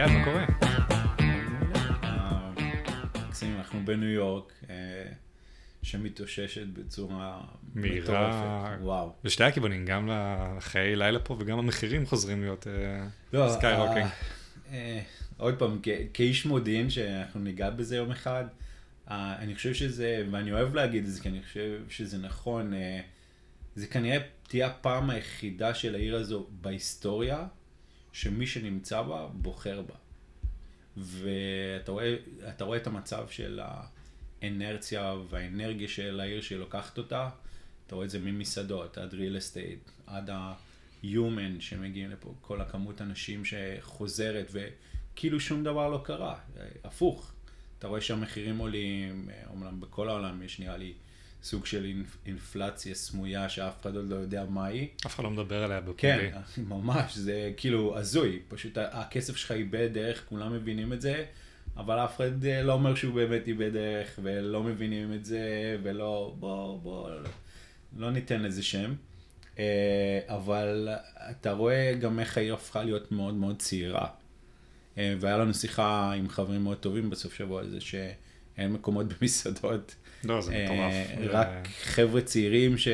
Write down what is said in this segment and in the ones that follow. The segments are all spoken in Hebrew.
אליעד, מה קורה? מקסים, אנחנו בניו יורק, אה, שמתאוששת בצורה מהירה. וואו. בשתי הכיוונים, גם לחיי לילה פה וגם המחירים חוזרים להיות לא, skyrocketing. אה, אה, עוד פעם, כאיש מודיעין, שאנחנו ניגע בזה יום אחד, אני חושב שזה, ואני אוהב להגיד את זה, כי אני חושב שזה נכון, זה כנראה תהיה הפעם היחידה של העיר הזו בהיסטוריה, שמי שנמצא בה, בוחר בה. ואתה רואה, רואה את המצב של האנרציה והאנרגיה של העיר שלוקחת אותה, אתה רואה את זה ממסעדות עד real estate, עד ה-human שמגיעים לפה, כל הכמות אנשים שחוזרת וכאילו שום דבר לא קרה, הפוך. אתה רואה שהמחירים עולים, אומנם בכל העולם יש נראה לי סוג של אינפ- אינפלציה סמויה שאף אחד עוד לא יודע מה היא. אף אחד לא מדבר עליה בפומבי. כן, ממש, זה כאילו הזוי, פשוט הכסף שלך איבד דרך, כולם מבינים את זה, אבל אף אחד אה, לא אומר שהוא באמת איבד דרך, ולא מבינים את זה, ולא, בוא, בוא, לא ניתן לזה שם. אה, אבל אתה רואה גם איך העיר הפכה להיות מאוד מאוד צעירה. אה, והיה לנו שיחה עם חברים מאוד טובים בסוף שבוע על זה שאין מקומות במסעדות. לא, זה מטורף. אה, זה- רק חבר'ה צעירים ש...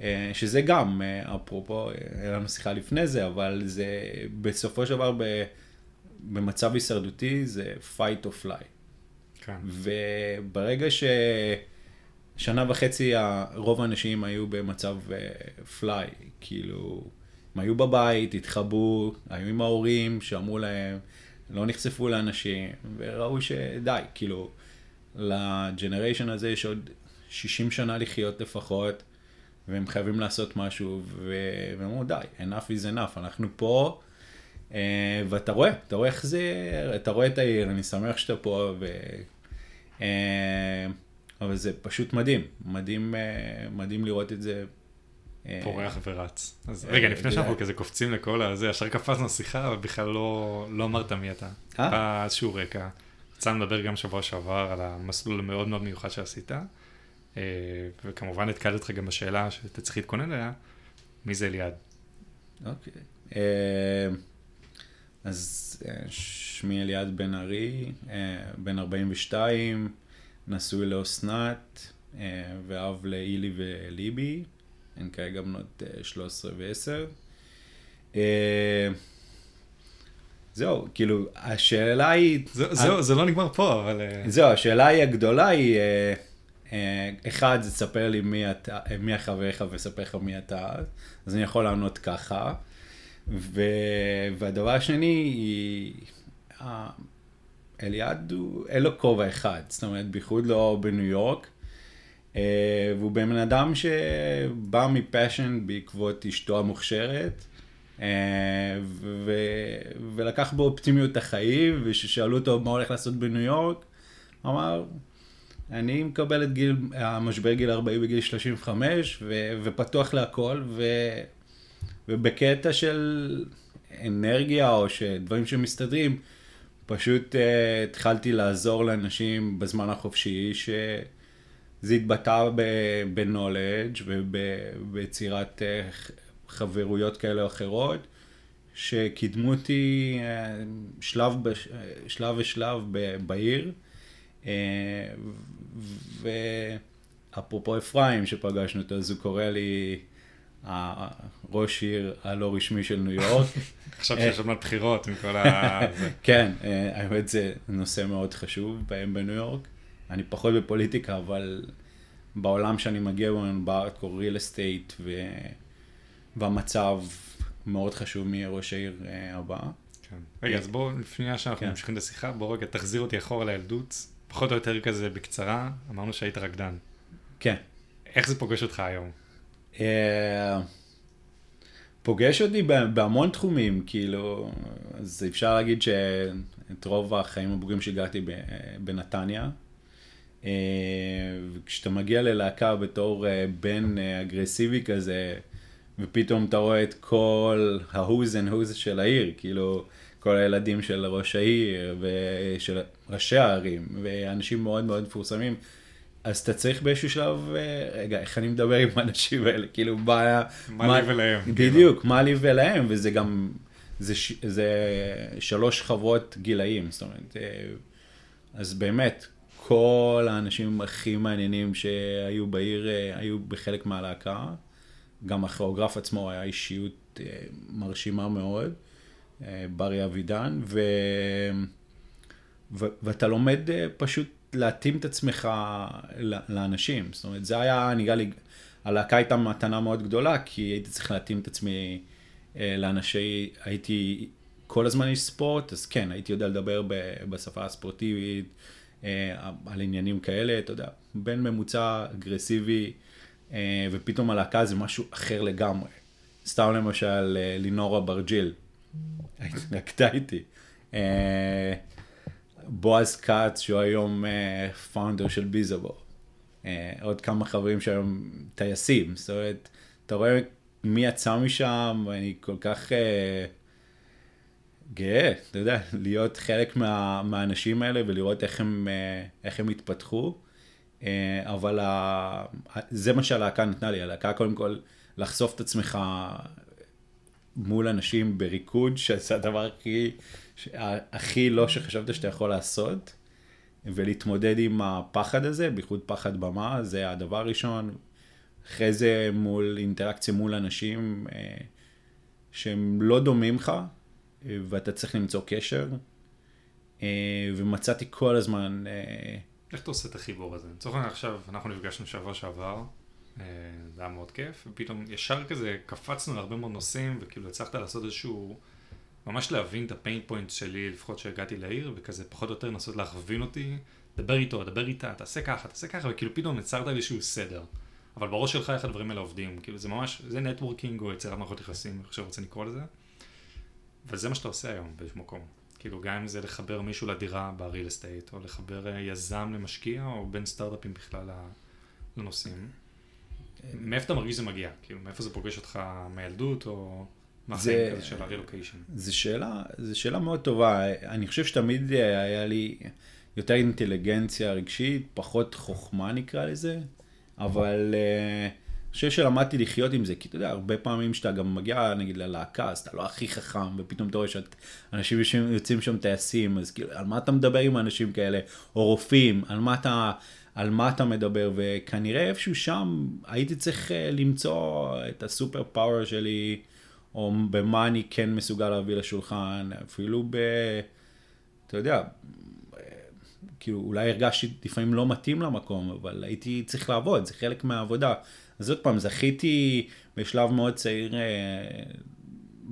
אה, שזה גם, אה, אפרופו, אה, היה לנו שיחה לפני זה, אבל זה בסופו של דבר ב... במצב הישרדותי זה fight or fly. כן. וברגע ששנה וחצי רוב האנשים היו במצב פליי, כאילו, הם היו בבית, התחבאו, היו עם ההורים שאמרו להם, לא נחשפו לאנשים, וראו שדי, כאילו, לג'נריישן הזה יש עוד 60 שנה לחיות לפחות, והם חייבים לעשות משהו, והם אמרו, די, enough is enough, אנחנו פה, אה, ואתה רואה, אתה רואה איך זה, אתה רואה את העיר, אני שמח שאתה פה, ו... אה, אבל זה פשוט מדהים, מדהים, אה, מדהים לראות את זה. פורח ורץ. אז רגע, לפני שאנחנו כזה קופצים לכל הזה, ישר קפצנו שיחה, אבל בכלל לא לא אמרת מי אתה. אה? איזשהו רקע. יצא לדבר גם שבוע שעבר על המסלול המאוד מאוד מיוחד שעשית, אה, וכמובן התקלתי אותך גם בשאלה שאתה צריך להתכונן אליה, מי זה אליעד? אוקיי. אה, אז אה, שמי אליעד בן ארי, בן 42, נשוי לאסנת, ואב לאילי וליבי, הן כרגע בנות אה, 13 ו-10. זהו, כאילו, השאלה היא... זה- זהו, זה לא נגמר פה, אבל... אה, זהו, השאלה היא הגדולה היא, אה, אה, אחד, זה תספר לי מי אתה, מי החבריך וספר לך מי אתה, אז אני יכול לענות ככה. ו, והדבר השני היא, אליעד הוא, אין לו כובע אחד, זאת אומרת, בייחוד לא בניו יורק. והוא בן אדם שבא מפאשן בעקבות אשתו המוכשרת, ו, ולקח באופטימיות את החיים, וכששאלו אותו מה הולך לעשות בניו יורק, אמר, אני מקבל את גיל, המשבר גיל 40 בגיל 35, ו, ופתוח להכל, ו, ובקטע של אנרגיה או שדברים שמסתדרים, פשוט uh, התחלתי לעזור לאנשים בזמן החופשי, שזה התבטא בנולדג' וביצירת uh, חברויות כאלה או אחרות, שקידמו אותי uh, שלב, בש, שלב ושלב ב- בעיר. Uh, ואפרופו אפרים שפגשנו אותו, אז הוא קורא לי הראש עיר הלא רשמי של ניו יורק. עכשיו שיש עוד בחירות מכל ה... זה. כן, אה, האמת זה נושא מאוד חשוב בהם בניו יורק. אני פחות בפוליטיקה, אבל בעולם שאני מגיע בו, בארדקור real estate, ו... והמצב מאוד חשוב מי יהיה ראש העיר אה, הבא. כן. רגע, אז בואו, לפני שאנחנו כן. ממשיכים את השיחה, בואו רגע תחזיר אותי אחורה לילדות, פחות או יותר כזה בקצרה, אמרנו שהיית רקדן. כן. איך זה פוגש אותך היום? אה, פוגש אותי בהמון תחומים, כאילו, אז אפשר להגיד שאת רוב החיים הבוגרים שהגעתי בנתניה. אה, וכשאתה מגיע ללהקה בתור בן אגרסיבי כזה, ופתאום אתה רואה את כל ה-who's and who's של העיר, כאילו, כל הילדים של ראש העיר ושל ראשי הערים, ואנשים מאוד מאוד מפורסמים, אז אתה צריך באיזשהו שלב, אה, רגע, איך אני מדבר עם האנשים האלה, כאילו, מה... מה לי ולהם, כאילו. בדיוק, מה לי ולהם, וזה גם, זה, זה שלוש שכבות גילאים, זאת אומרת, אה, אז באמת, כל האנשים הכי מעניינים שהיו בעיר אה, היו בחלק מהלהקה. גם הכיאוגרף עצמו היה אישיות אה, מרשימה מאוד, ברי אבידן, ו... ו... ואתה לומד פשוט להתאים את עצמך לאנשים. זאת אומרת, זה היה, נראה לי, הלהקה הייתה מתנה מאוד גדולה, כי הייתי צריך להתאים את עצמי לאנשי, הייתי כל הזמן איש ספורט, אז כן, הייתי יודע לדבר בשפה הספורטיבית, אה, על עניינים כאלה, אתה יודע, בין ממוצע אגרסיבי, אה, ופתאום הלהקה זה משהו אחר לגמרי. סתם למשל, אה, לינורה ברג'יל, נקטה איתי. בועז כץ, שהוא היום פאונדר של ביזאבו. עוד כמה חברים שהיום טייסים, זאת אומרת, אתה רואה מי יצא משם, אני כל כך גאה, אתה יודע, להיות חלק מה, מהאנשים האלה ולראות איך הם התפתחו. אבל ה, זה מה שהלהקה נתנה לי, הלהקה קודם כל לחשוף את עצמך מול אנשים בריקוד, שזה הדבר הכי, הכי לא שחשבת שאתה יכול לעשות, ולהתמודד עם הפחד הזה, בייחוד פחד במה, זה הדבר הראשון. אחרי זה מול אינטראקציה מול אנשים אה, שהם לא דומים לך, אה, ואתה צריך למצוא קשר. אה, ומצאתי כל הזמן... אה, איך אתה עושה את החיבור הזה? לצורך העניין עכשיו, אנחנו נפגשנו שבוע שעבר, זה היה מאוד כיף, ופתאום ישר כזה קפצנו להרבה מאוד נושאים, וכאילו הצלחת לעשות איזשהו, ממש להבין את הפיין פוינט שלי, לפחות שהגעתי לעיר, וכזה פחות או יותר לנסות להכווין אותי, דבר איתו, דבר איתה, תעשה ככה, תעשה ככה, וכאילו פתאום יצרת איזשהו סדר. אבל בראש שלך איך הדברים האלה עובדים, כאילו זה ממש, זה נטוורקינג או יצירת מערכות יחסים, איך שרוצה לקרוא לזה. וזה מה שאתה עושה היום באיזשהו מקום. כאילו גם אם זה לחבר מישהו לדירה בריל אסטייט, או לחבר אה, יזם למשקיע, או בין סטארט-אפים בכלל לנושאים. מאיפה אתה מרגיש שזה מגיע? כאילו, מאיפה זה פוגש אותך מהילדות, או מהחיים כזה של הרילוקיישן? זו שאלה, זו שאלה מאוד טובה. אני חושב שתמיד אה, היה לי יותר אינטליגנציה רגשית, פחות חוכמה נקרא לזה, אבל... Uh, חושב שלמדתי לחיות עם זה, כי אתה יודע, הרבה פעמים שאתה גם מגיע נגיד ללהקה, אז אתה לא הכי חכם, ופתאום אתה רואה שאנשים יוצאים שם טייסים, אז כאילו, על מה אתה מדבר עם אנשים כאלה, או רופאים, על מה אתה, על מה אתה מדבר, וכנראה איפשהו שם הייתי צריך אה, למצוא את הסופר פאוור שלי, או במה אני כן מסוגל להביא לשולחן, אפילו ב... אתה יודע, כאילו אולי הרגשתי לפעמים לא מתאים למקום, אבל הייתי צריך לעבוד, זה חלק מהעבודה. אז עוד פעם, זכיתי בשלב מאוד צעיר אה,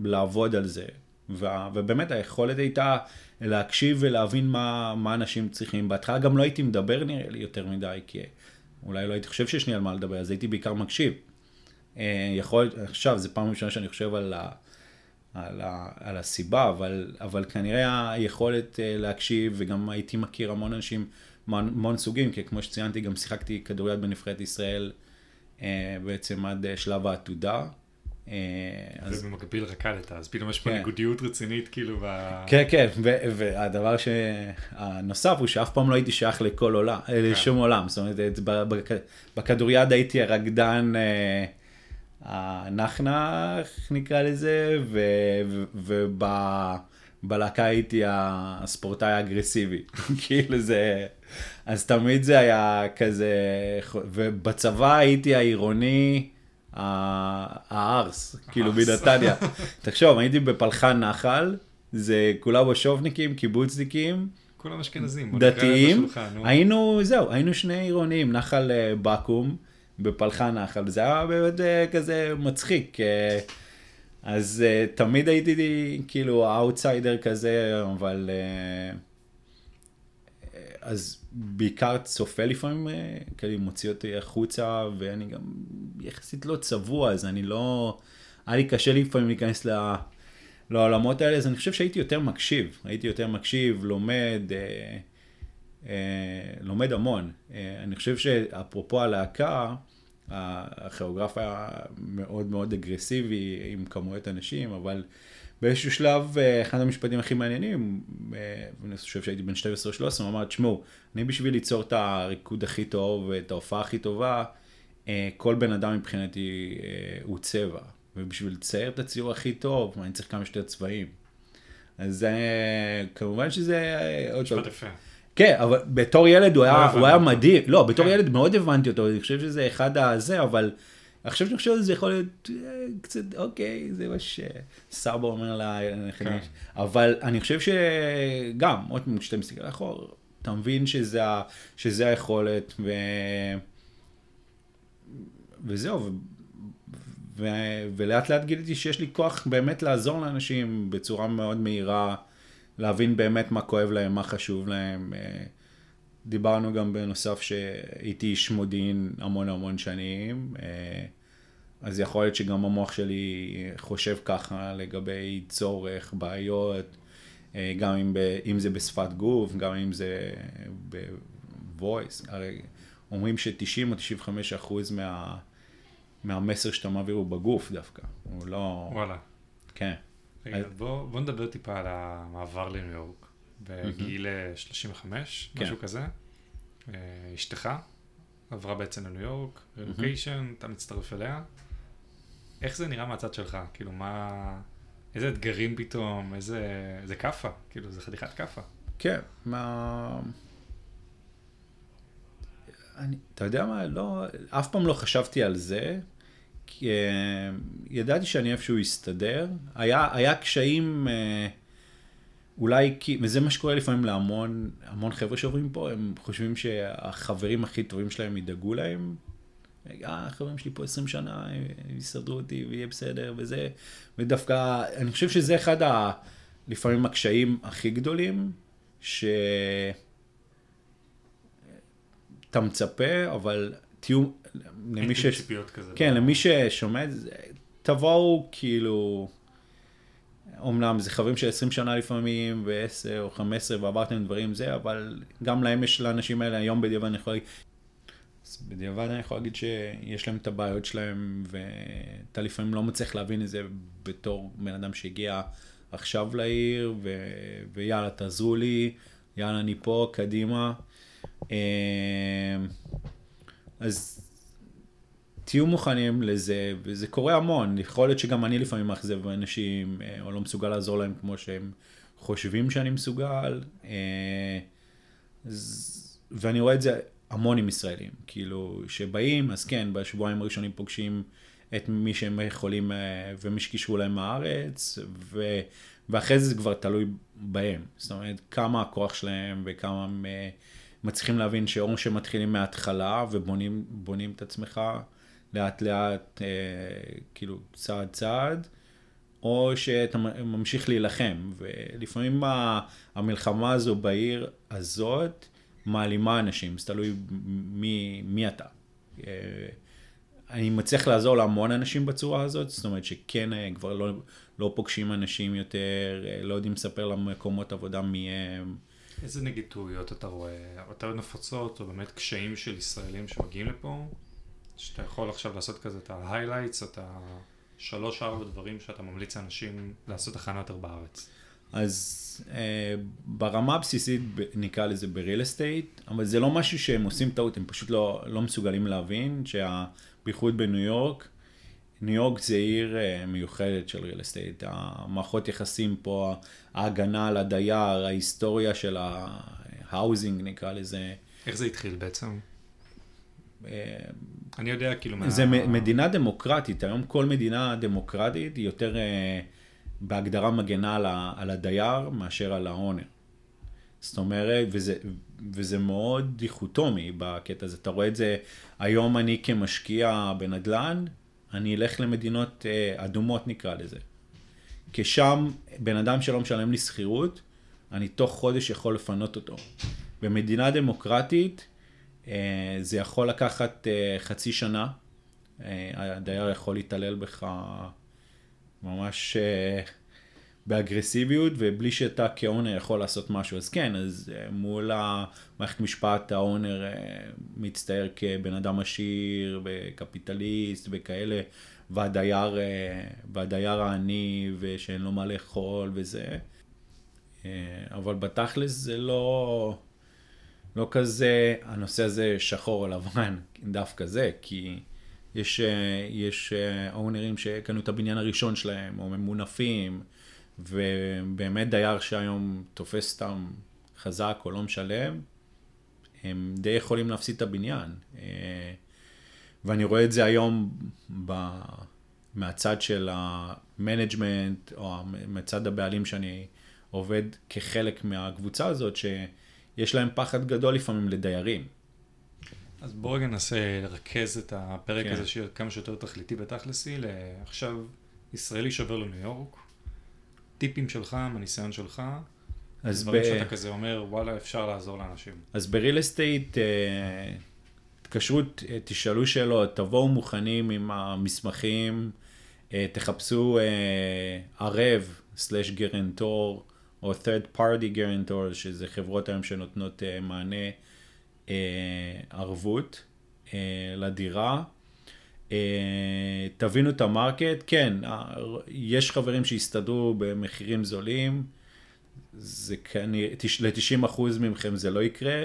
לעבוד על זה. ובאמת היכולת הייתה להקשיב ולהבין מה, מה אנשים צריכים. בהתחלה גם לא הייתי מדבר נראה לי יותר מדי, כי אולי לא הייתי חושב שיש לי על מה לדבר, אז הייתי בעיקר מקשיב. אה, יכול, עכשיו, זו פעם ראשונה שאני חושב על, ה, על, ה, על הסיבה, אבל, אבל כנראה היכולת אה, להקשיב, וגם הייתי מכיר המון אנשים, המון סוגים, כי כמו שציינתי, גם שיחקתי כדוריד בנבחרת ישראל. אה, בעצם עד אה, שלב העתודה. אה, ובמקביל רקדת, אז פתאום יש פה כן. ניגודיות רצינית כאילו. כן, כן, והדבר הנוסף הוא שאף פעם לא הייתי שייך לכל עולם, כן. לשום עולם, זאת אומרת, בכדוריד הייתי הרקדן הנחנך נקרא לזה, ובלהקה הייתי הספורטאי האגרסיבי, כאילו זה... אז תמיד זה היה כזה, ובצבא הייתי העירוני, הארס, כאילו בנתניה. תחשוב, הייתי בפלחן נחל, זה כולם מושבניקים, קיבוצניקים. כולם אשכנזים. דתיים. היינו, זהו, היינו שני עירונים, נחל אה, בקו"ם, בפלחן נחל, זה היה באמת אה, כזה מצחיק. אה, אז תמיד הייתי כאילו האוטסיידר כזה, אבל... אז בעיקר צופה לפעמים, אה, כאילו מוציא אותי החוצה, ואני גם יחסית לא צבוע, אז אני לא... היה לי קשה לפעמים להיכנס ל... לעולמות האלה, אז אני חושב שהייתי יותר מקשיב, הייתי יותר מקשיב, לומד, אה, אה, לומד המון. אה, אני חושב שאפרופו הלהקה, הכיאוגרף היה מאוד מאוד אגרסיבי עם כמויות אנשים, אבל באיזשהו שלב, אה, אחד המשפטים הכי מעניינים, אה, אני חושב שהייתי בן 12-13, הוא אמר, תשמעו, אני בשביל ליצור את הריקוד הכי טוב ואת ההופעה הכי טובה, אה, כל בן אדם מבחינתי הוא צבע. ובשביל לצייר את הציור הכי טוב, אני צריך כמה שיותר צבעים. אז כמובן שזה... משפט יפה. כן, אבל בתור ילד הוא לא היה, הבנתי הוא היה. מדהים. לא, בתור כן. ילד מאוד הבנתי אותו, אני חושב שזה אחד הזה, אבל עכשיו שאני חושב על זה יכול להיות אה, קצת, אוקיי, זה מה שסבא אומר לנכדים. כן. אבל אני חושב שגם, עוד פעם, כשאתה מסתכל לאחור, אתה מבין שזה, שזה היכולת, ו... וזהו, ו... ו... ולאט לאט גיליתי שיש לי כוח באמת לעזור לאנשים בצורה מאוד מהירה, להבין באמת מה כואב להם, מה חשוב להם. דיברנו גם בנוסף שהייתי איש מודיעין המון המון שנים, אה, אז יכול להיות שגם המוח שלי חושב ככה לגבי צורך, בעיות, אה, גם אם, ב, אם זה בשפת גוף, גם אם זה ב-voice. הרי אומרים ש-90 או 95 אחוז מה, מהמסר שאתה מעביר הוא בגוף דווקא, הוא לא... וואלה. כן. רגע, בוא, בוא נדבר טיפה על המעבר לניו יורק. בגיל אה, 35, כן. משהו כזה. אה, אשתך עברה בעצם לניו יורק, רילוקיישן, אתה מצטרף אליה. איך זה נראה מהצד שלך? כאילו, מה... איזה אתגרים פתאום, איזה... זה כאפה, כאילו, זה חתיכת כאפה. כן, מה... אני, אתה יודע מה, לא, אף פעם לא חשבתי על זה, כי אה, ידעתי שאני איפשהו אסתדר. היה, היה קשיים, אה, אולי כי, וזה מה שקורה לפעמים להמון המון חבר'ה שעוברים פה, הם חושבים שהחברים הכי טובים שלהם ידאגו להם. אה, החברים שלי פה 20 שנה, הם יסדרו אותי ויהיה בסדר וזה, ודווקא, אני חושב שזה אחד ה... לפעמים הקשיים הכי גדולים, שאתה מצפה, אבל תהיו, למי ש... ציפיות כזה. כן, למי ששומע את זה, תבואו כאילו, אמנם זה חברים של 20 שנה לפעמים, ו-10 או 15, ועברתם דברים זה, אבל גם להם יש לאנשים האלה, היום בדיעבד אני יכול אז בדיעבד אני יכול להגיד שיש להם את הבעיות שלהם, ואתה לפעמים לא מצליח להבין את זה בתור בן אדם שהגיע עכשיו לעיר, ו... ויאללה, תעזרו לי, יאללה, אני פה, קדימה. אה, אז תהיו מוכנים לזה, וזה קורה המון. יכול להיות שגם אני לפעמים מאכזב אנשים, אה, או לא מסוגל לעזור להם כמו שהם חושבים שאני מסוגל. אה, ואני רואה את זה המון עם ישראלים. כאילו, שבאים, אז כן, בשבועיים הראשונים פוגשים את מי שהם יכולים אה, ומי שקישרו להם מהארץ, ו... ואחרי זה זה כבר תלוי בהם. זאת אומרת, כמה הכוח שלהם וכמה הם מצליחים להבין שאו שמתחילים מההתחלה ובונים בונים את עצמך לאט לאט, אה, כאילו צעד צעד, או שאתה ממשיך להילחם. ולפעמים ה- המלחמה הזו בעיר הזאת מעלימה אנשים, זה תלוי מי, מי אתה. אה, אני מצליח לעזור להמון אנשים בצורה הזאת, זאת אומרת שכן אה, כבר לא, לא פוגשים אנשים יותר, אה, לא יודעים לספר למקומות עבודה מי הם. איזה נגיד טעויות אתה רואה, יותר נפוצות, או באמת קשיים של ישראלים שמגיעים לפה, שאתה יכול עכשיו לעשות כזה את או את השלוש ארבע דברים שאתה ממליץ לאנשים לעשות הכנה יותר בארץ. אז אה, ברמה הבסיסית נקרא לזה ב real estate, אבל זה לא משהו שהם עושים טעות, הם פשוט לא, לא מסוגלים להבין, שבייחוד בניו יורק, ניו יורק זה עיר אה, מיוחדת של real estate, המערכות יחסים פה, ההגנה על הדייר, ההיסטוריה של ה housing נקרא לזה. איך זה התחיל בעצם? אני יודע כאילו מה... זה מדינה דמוקרטית, היום כל מדינה דמוקרטית היא יותר אה, בהגדרה מגנה על, הדייר מאשר על האונר. זאת אומרת, וזה, וזה מאוד דיכוטומי בקטע הזה. אתה רואה את זה, היום אני כמשקיע בנדל"ן, אני אלך למדינות אה, אדומות נקרא לזה. כי שם בן אדם שלא משלם לי שכירות, אני תוך חודש יכול לפנות אותו. במדינה דמוקרטית זה יכול לקחת אה, חצי שנה, אה, הדייר יכול להתעלל בך ממש אה, באגרסיביות, ובלי שאתה כאונר יכול לעשות משהו. אז כן, אז אה, מול המערכת משפט האונר אה, מצטייר כבן אדם עשיר וקפיטליסט וכאלה, והדייר, אה, והדייר העני ושאין לו מה לאכול וזה. אה, אבל בתכלס זה לא, לא כזה, הנושא הזה שחור או לבן, דווקא זה, כי יש, אה, יש owner ים שקנו את הבניין הראשון שלהם, או ממונפים, ובאמת דייר שהיום תופס סתם חזק או לא משלם, הם די יכולים להפסיד את הבניין. ואני רואה את זה היום ב... מהצד של ה management, או מצד הבעלים שאני עובד כחלק מהקבוצה הזאת, שיש להם פחד גדול לפעמים לדיירים. אז בוא רגע ננסה לרכז את הפרק כן. הזה שיהיה כמה שיותר תכליתי בתכלסי, לעכשיו ישראלי שובר לניו יורק, טיפים שלך, מהניסיון שלך, אז דברים ב... שאתה כזה אומר, וואלה, אפשר לעזור לאנשים. אז בריל אסטייט, התקשרות, אה, תשאלו שאלות, תבואו מוכנים עם המסמכים, אה, תחפשו אה, ערב, סלש גרנטור, או third party guarantor, שזה חברות היום שנותנות מענה ערבות לדירה. תבינו את המרקט, כן, יש חברים שהסתדרו במחירים זולים. זה כנראה, ל-90% מכם זה לא יקרה.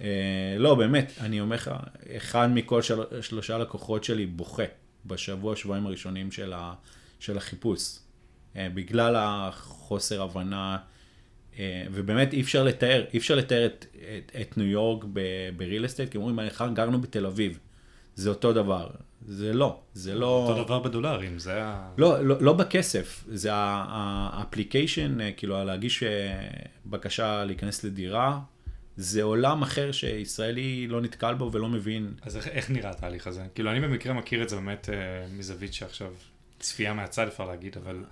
אה, לא, באמת, אני אומר לך, אחד מכל של, שלושה לקוחות שלי בוכה בשבוע, שבועיים הראשונים של, ה, של החיפוש. אה, בגלל החוסר הבנה, אה, ובאמת אי אפשר לתאר, אי אפשר לתאר את, את, את ניו יורק ב real estate, כי אומרים, גרנו בתל אביב. זה אותו דבר. זה לא, זה לא... אותו דבר בדולרים, זה ה... לא, לא, לא בכסף, זה ה application, אה, כאילו להגיש בקשה להיכנס לדירה, זה עולם אחר שישראלי לא נתקל בו ולא מבין. אז איך, איך נראה התהליך הזה? כאילו אני במקרה מכיר את זה באמת אה, מזווית שעכשיו צפייה מהצד אפשר להגיד, אבל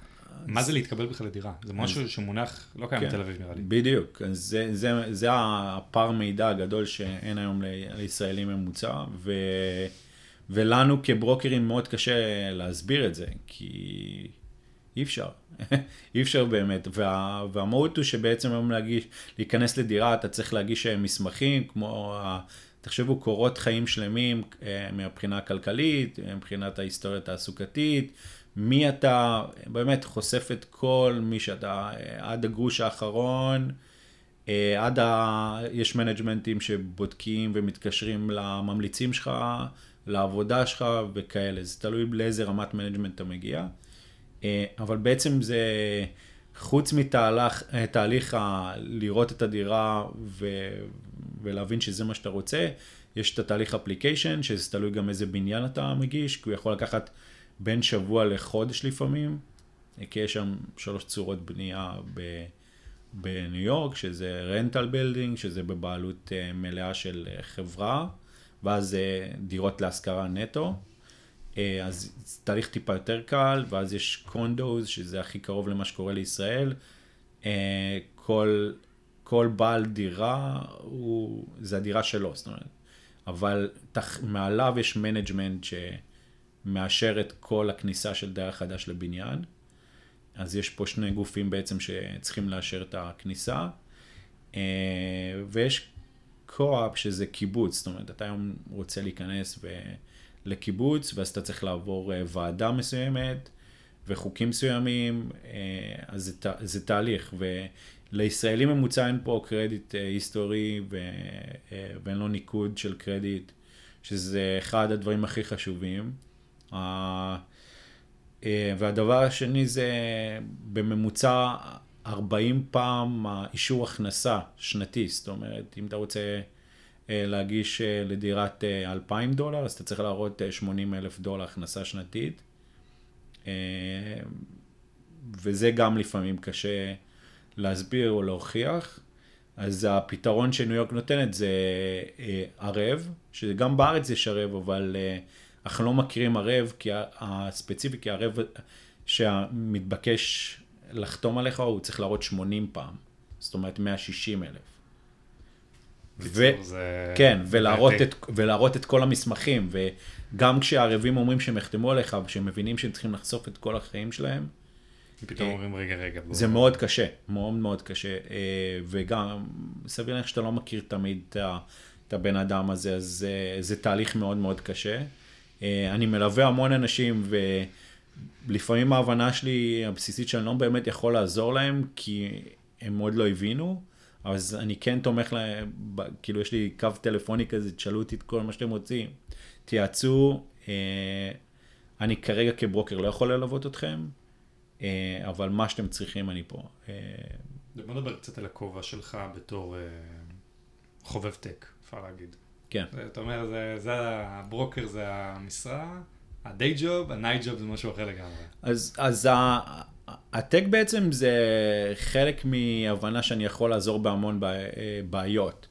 מה זה להתקבל בכלל לדירה? זה משהו שמונח, לא קיים כן, בתל אביב נראה לי. בדיוק, זה, זה, זה הפער מידע הגדול שאין היום לישראלי ממוצע, ו... ולנו כברוקרים מאוד קשה להסביר את זה, כי אי אפשר, אי אפשר באמת, וה, והמהות הוא שבעצם היום להגיש, להיכנס לדירה אתה צריך להגיש אה, מסמכים כמו, תחשבו קורות חיים שלמים אה, מהבחינה הכלכלית, מבחינת ההיסטוריה התעסוקתית, מי אתה, באמת חושף את כל מי שאתה, אה, עד הגרוש האחרון, עד ה... יש management ים שבודקים ומתקשרים לממליצים שלך, לעבודה שלך וכאלה, זה תלוי לאיזה רמת management אתה מגיע. אה, אבל בעצם זה, חוץ מתהליך ה... לראות את הדירה ו... ולהבין שזה מה שאתה רוצה, יש את התהליך application, שזה תלוי גם איזה בניין אתה מגיש, כי הוא יכול לקחת בין שבוע לחודש לפעמים, אה, כי יש שם שלוש צורות בנייה ב... בניו יורק, שזה rental building, שזה בבעלות אה, מלאה של חברה. ואז אה, דירות להשכרה נטו. אה, אז זה תהליך טיפה יותר קל, ואז יש condos, שזה הכי קרוב למה שקורה לישראל. אה, כל, כל בעל דירה, הוא, זה הדירה שלו, זאת אומרת. אבל תח, מעליו יש management שמאשר את כל הכניסה של דייר חדש לבניין. אז יש פה שני גופים בעצם שצריכים לאשר את הכניסה. ויש co-op שזה קיבוץ, זאת אומרת, אתה היום רוצה להיכנס ו... לקיבוץ, ואז אתה צריך לעבור אה, ועדה מסוימת וחוקים מסוימים, אה, אז זה, זה תהליך, ולישראלי ממוצע אין פה קרדיט אה, היסטורי ו... ואין לו ניקוד של קרדיט, שזה אחד הדברים הכי חשובים. והדבר השני זה בממוצע 40 פעם אישור הכנסה שנתי, זאת אומרת, אם אתה רוצה אה, להגיש אה, לדירת 2,000 אה, דולר, אז אתה צריך להראות 80 אלף דולר הכנסה שנתית. וזה גם לפעמים קשה להסביר או להוכיח. אז הפתרון שניו יורק נותנת זה ערב, שגם בארץ יש ערב, אבל אנחנו לא מכירים ערב, כי הספציפי, כי ערב שהמתבקש לחתום עליך, הוא צריך להראות 80 פעם. זאת אומרת 160 אלף. ו... זה... כן, ולהראות את, ולהראות את כל המסמכים, וגם כשהערבים אומרים שהם יחתמו עליך, ושהם מבינים שהם צריכים לחשוף את כל החיים שלהם, פתאום אה, אומרים רגע רגע. זה בוא... מאוד קשה, מאוד מאוד קשה, אה, וגם סביר להניח שאתה לא מכיר תמיד את הבן אדם הזה, אז זה, זה תהליך מאוד מאוד קשה. אה, אני מלווה המון אנשים, ו... לפעמים ההבנה שלי הבסיסית שאני לא באמת יכול לעזור להם, כי הם עוד לא הבינו, אז אני כן תומך להם, כאילו יש לי קו טלפוני כזה, תשאלו אותי את כל מה שאתם רוצים, תייעצו, אה, אני כרגע כברוקר לא יכול ללוות אתכם, אה, אבל מה שאתם צריכים אני פה. בוא נדבר קצת על הכובע שלך בתור חובב טק, אפשר להגיד. כן. אתה אומר, זה, זה ה broker זה המשרה, ה day job, ה night job זה משהו אחר לגמרי. אז, אז ה- ה tech בעצם זה חלק מהבנה שאני יכול לעזור בהמון אה, בעיות.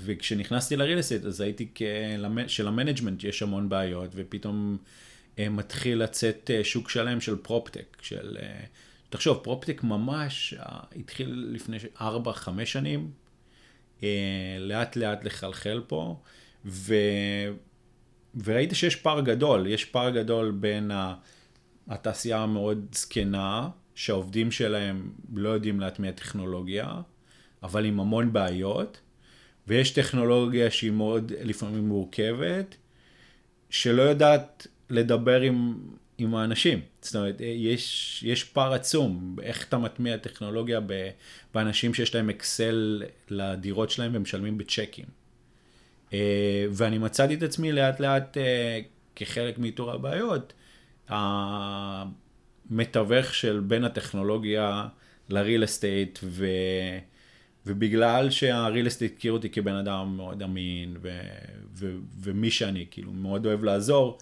וכשנכנסתי ל real estate אז הייתי כלמ- של management יש המון בעיות, ופתאום אה, מתחיל לצאת אה, שוק שלם של proptech, של... תחשוב, proptech ממש התחיל לפני 4-5 שנים, לאט לאט לחלחל פה, ו... וראיתי שיש פער גדול, יש פער גדול בין. התעשייה המאוד זקנה, שהעובדים שלהם לא יודעים להטמיע טכנולוגיה, אבל עם המון בעיות, ויש טכנולוגיה שהיא מאוד לפעמים מורכבת, שלא יודעת לדבר עם, עם האנשים. זאת אומרת, יש, יש פער עצום, איך אתה מטמיע טכנולוגיה באנשים שיש להם אקסל לדירות שלהם ומשלמים בצ'קים. אה, ואני מצאתי את עצמי לאט לאט אה, כחלק מאיתור הבעיות, המתווך של בין הטכנולוגיה לריל אסטייט, ו... ובגלל שהריל אסטייט הכיר אותי כבן אדם מאוד אמין, ו... ו... ומי שאני, כאילו, מאוד אוהב לעזור,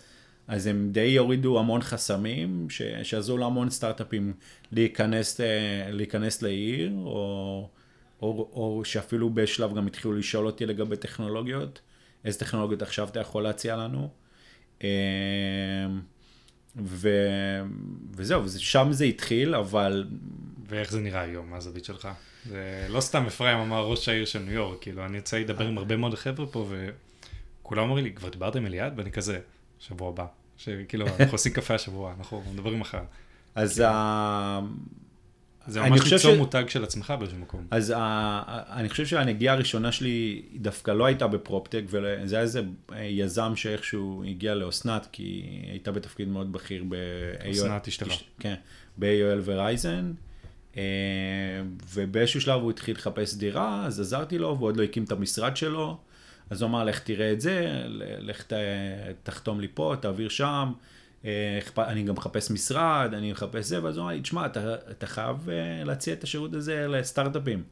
אז הם די הורידו המון חסמים, ש... שעזרו להמון סטארט-אפים להיכנס, אה, להיכנס לעיר, או... או, או שאפילו בשלב גם התחילו לשאול אותי לגבי טכנולוגיות, איזה טכנולוגיות עכשיו אתה יכול להציע לנו. אה, ו... וזהו, שם זה התחיל, אבל ואיך זה נראה היום, מהזווית שלך? זה לא סתם אפרים אמר ראש העיר של ניו יורק, כאילו, אני יוצא לדבר עם הרבה מאוד חבר'ה פה, וכולם אומרים לי, כבר דיברת עם אליעד? ואני כזה, שבוע הבא. שכאילו, אנחנו עושים קפה השבוע, אנחנו מדברים מחר. אז ה... זה ממש ליצור ש- מותג של עצמך באיזשהו מקום. אז ה... אני חושב שהנגיעה הראשונה שלי דווקא לא הייתה בפרופטק, וזה היה איזה יזם שאיכשהו הגיע לאסנת, כי היא הייתה בתפקיד מאוד בכיר ב... אסנת אשתך. כן, ב-AOL ורייזן. אה, ובאיזשהו שלב הוא התחיל לחפש דירה, אז עזרתי לו, והוא עוד לא הקים את המשרד שלו. אז הוא אמר, לך תראה את זה, לך ת- תחתום לי פה, תעביר שם. אה, אני גם מחפש משרד, אני מחפש זה, ואז הוא אמר לי, תשמע, אתה, אתה חייב אה, להציע את השירות הזה לסטארט-אפים.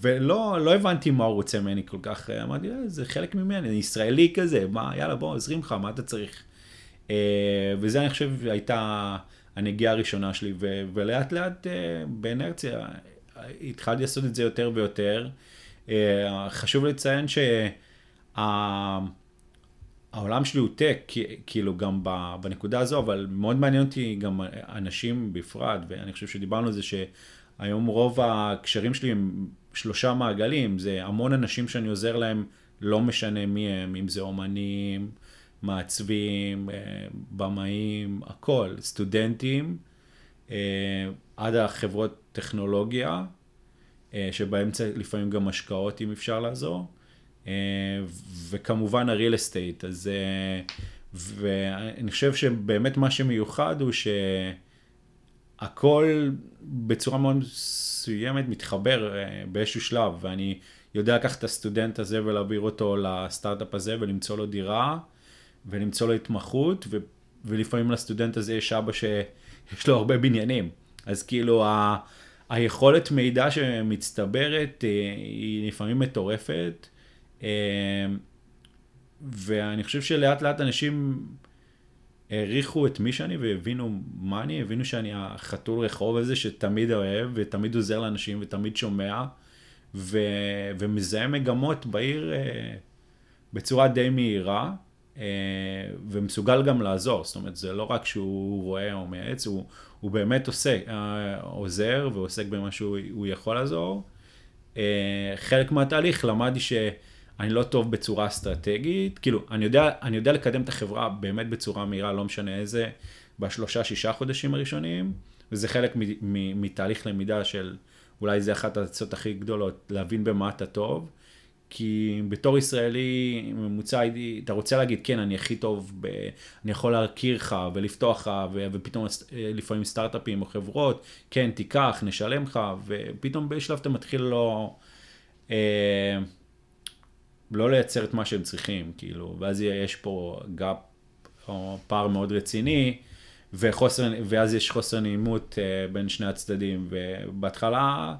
ולא לא הבנתי מה הוא רוצה ממני כל כך, אה, אמרתי, "אה, זה חלק ממני, אני ישראלי כזה, מה, יאללה, בוא, עוזרים לך, מה אתה צריך? וזה, אני חושב, הייתה הנגיעה הראשונה שלי, ו- ולאט לאט, באנרציה, התחלתי לעשות את זה יותר ויותר. אה, חשוב לציין שהעולם שלי הוא טק, כאילו גם בנקודה הזו, אבל מאוד מעניין אותי גם אנשים בפרט, ואני חושב שדיברנו על זה שהיום רוב הקשרים שלי הם שלושה מעגלים, זה המון אנשים שאני עוזר להם, לא משנה מי הם, אם זה אומנים, מעצבים, אה, במאים, הכל, סטודנטים, אה, עד החברות טכנולוגיה, שבאמצע לפעמים גם השקעות אם אפשר לעזור, אה, וכמובן הריל אסטייט, אז אה, ואני חושב שבאמת מה שמיוחד הוא שהכל בצורה מאוד מסוימת מתחבר אה, באיזשהו שלב, ואני יודע לקחת את הסטודנט הזה ולהעביר אותו לסטארט-אפ הזה ולמצוא לו דירה ולמצוא לו התמחות, ו, ולפעמים לסטודנט הזה יש אבא שיש לו הרבה בניינים, אז כאילו ה... היכולת מידע שמצטברת אה, היא לפעמים מטורפת, אה, ואני חושב שלאט לאט אנשים העריכו את מי שאני והבינו מה אני, הבינו שאני החתול רחוב הזה שתמיד אוהב ותמיד עוזר לאנשים ותמיד שומע ו, ומזהה מגמות בעיר אה, בצורה די מהירה. אה, ומסוגל גם לעזור, זאת אומרת זה לא רק שהוא רואה או מייעץ, הוא, הוא באמת עושה, אה, עוזר ועוסק במה שהוא הוא יכול לעזור. אה, חלק מהתהליך למדתי שאני לא טוב בצורה אסטרטגית, כאילו אני יודע, אני יודע לקדם את החברה באמת בצורה מהירה, לא משנה איזה, בשלושה שישה חודשים הראשונים, וזה חלק מ, מ, מתהליך למידה של אולי זה אחת העצות הכי גדולות, להבין במה אתה טוב. כי בתור ישראלי ממוצע, אתה רוצה להגיד, כן, אני הכי טוב, ב... אני יכול להכיר לך ולפתוח לך, ו... ופתאום אה, לפעמים סטארט-אפים או חברות, כן, תיקח, נשלם לך, ופתאום בשלב אתה מתחיל לא, אה, לא לייצר את מה שהם צריכים, כאילו, ואז יש פה גאפ או פער מאוד רציני, וחוסר, ואז יש חוסר נעימות uh, בין שני הצדדים, ובהתחלה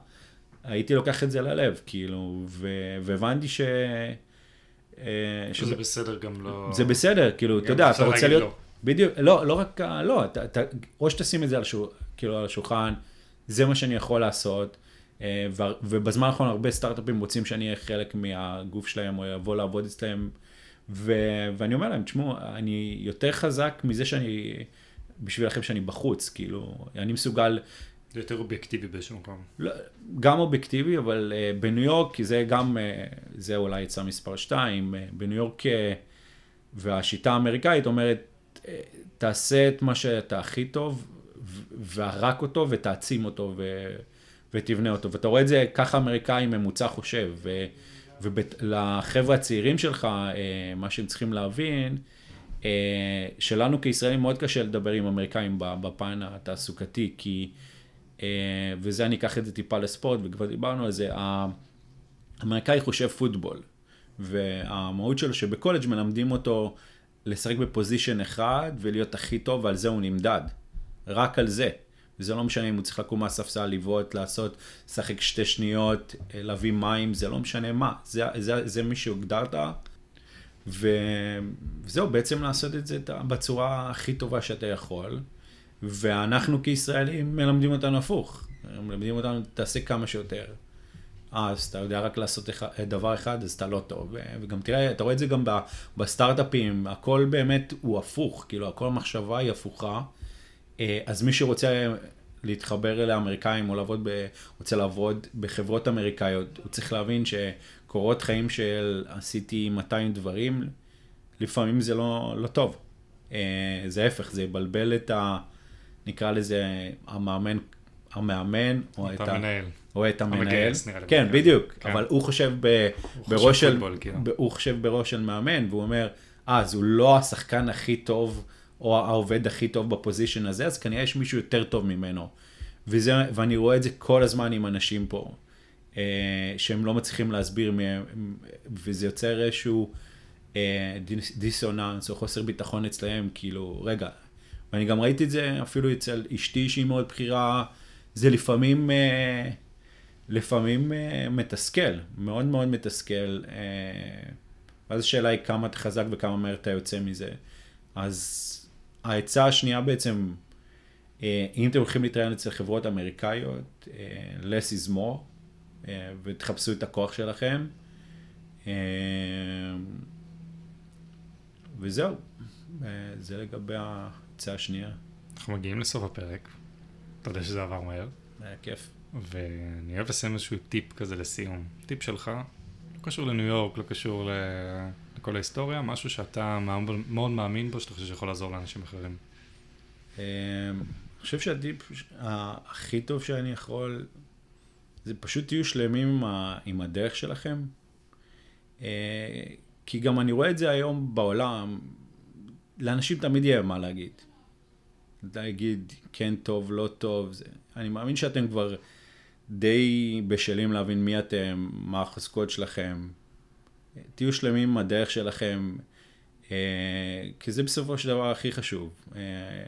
הייתי לוקח את זה ללב, כאילו, ו, והבנתי ש... שזה ש... בסדר גם לא... זה בסדר, כאילו, אתה יודע, אתה רוצה להיות... לא. בדיוק, לא, לא רק, לא, אתה, אתה, או שתשים את זה על, שול, כאילו, על השולחן, זה מה שאני יכול לעשות, ו, ובזמן האחרון הרבה סטארט-אפים רוצים שאני אהיה חלק מהגוף שלהם, או יבוא לעבוד אצלם, ו, ואני אומר להם, תשמעו, אני יותר חזק מזה שאני... בשבילכם שאני בחוץ, כאילו, אני מסוגל... זה יותר אובייקטיבי באיזשהו מקום. לא, גם אובייקטיבי, אבל uh, בניו יורק, זה גם, uh, זה אולי יצא מספר 2, uh, בניו יורק, uh, והשיטה האמריקאית אומרת, uh, תעשה את מה שאתה הכי טוב, ורק אותו, ותעצים אותו, ו, ותבנה אותו. ואתה רואה את זה, ככה אמריקאי ממוצע חושב, ולחבר'ה הצעירים שלך, uh, מה שהם צריכים להבין, אה, שלנו כישראלים מאוד קשה לדבר עם אמריקאים בפן התעסוקתי, כי, אה, וזה אני אקח את זה טיפה לספורט, וכבר דיברנו על זה, האמריקאי חושב פוטבול, והמהות שלו שבקולג' מלמדים אותו לשחק בפוזיישן אחד ולהיות הכי טוב, ועל זה הוא נמדד. רק על זה. וזה לא משנה אם הוא צריך לקום מהספסל, לבעוט, לעשות, לשחק שתי שניות, אה, להביא מים, זה לא משנה מה. זה, זה, זה מי שהוגדרת, וזהו, בעצם לעשות את זה בצורה הכי טובה שאתה יכול. ואנחנו כישראלים מלמדים אותנו הפוך. מלמדים אותנו, תעשה כמה שיותר. אז אתה יודע רק לעשות דבר אחד, אז אתה לא טוב. וגם תראה, אתה רואה את זה גם בסטארט-אפים, הכל באמת הוא הפוך, כאילו, הכל המחשבה היא הפוכה. אה, אז מי שרוצה להתחבר אל האמריקאים או לעבוד, ב, רוצה לעבוד בחברות אמריקאיות, הוא צריך להבין שקורות חיים של עשיתי 200 דברים, לפעמים זה לא, לא טוב. אה, זה ההפך, זה יבלבל את ה... נקרא לזה המאמן, המאמן, או את המנהל. או את המנהל. המגייס נראה לי. כן, בדיוק, כן. אבל הוא חושב, ב, הוא בראש של, פוטבול, כאילו. הוא חושב בראש של מאמן, והוא אומר, אה, אז הוא לא השחקן הכי טוב. או העובד הכי טוב בפוזיישן הזה, אז כנראה יש מישהו יותר טוב ממנו. וזה, ואני רואה את זה כל הזמן עם אנשים פה, אה, שהם לא מצליחים להסביר מהם, וזה יוצר איזשהו אה, דיסוננס או חוסר ביטחון אצלהם, כאילו, רגע, ואני גם ראיתי את זה אפילו אצל אשתי שהיא מאוד בכירה, זה לפעמים, אה, לפעמים אה, מתסכל, מאוד מאוד מתסכל. אה, ואז השאלה היא כמה אתה חזק וכמה מהר אתה יוצא מזה. אז העצה השנייה בעצם, אם אתם הולכים להתראיין אצל חברות אמריקאיות, less is more, ותחפשו את הכוח שלכם. וזהו, זה לגבי ההצעה השנייה. אנחנו מגיעים לסוף הפרק, אתה יודע שזה עבר מהר. היה כיף. ואני אוהב לשים איזשהו טיפ כזה לסיום. טיפ שלך, לא קשור לניו יורק, לא קשור ל... לכל ההיסטוריה, משהו שאתה מאוד מאמין בו, שאתה חושב שיכול לעזור לאנשים אחרים. אמ, אני חושב שהדיפ הכי טוב שאני יכול, זה פשוט תהיו שלמים עם הדרך שלכם. אה, כי גם אני רואה את זה היום בעולם, לאנשים תמיד יהיה מה להגיד. להגיד כן טוב, לא טוב. זה... אני מאמין שאתם כבר די בשלים להבין מי אתם, מה החזקות שלכם, תהיו שלמים עם הדרך שלכם, אה, כי זה בסופו של דבר הכי חשוב. אה,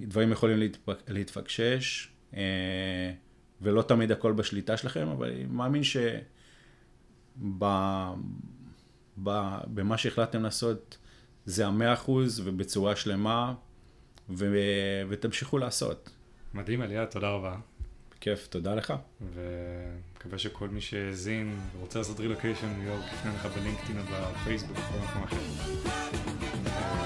דברים יכולים להתפק, להתפקשש, אה, ולא תמיד הכל בשליטה שלכם, אבל אני מאמין שבמה שהחלטתם לעשות זה המאה אחוז ובצורה שלמה, ו, ותמשיכו לעשות. מדהים, אליה, תודה רבה. כיף, תודה לך. ומקווה שכל מי שהאזין ורוצה לעשות רילוקיישן ניו יורק יפנה לך בלינקדאין או בפייסבוק או בכל מקום אחר.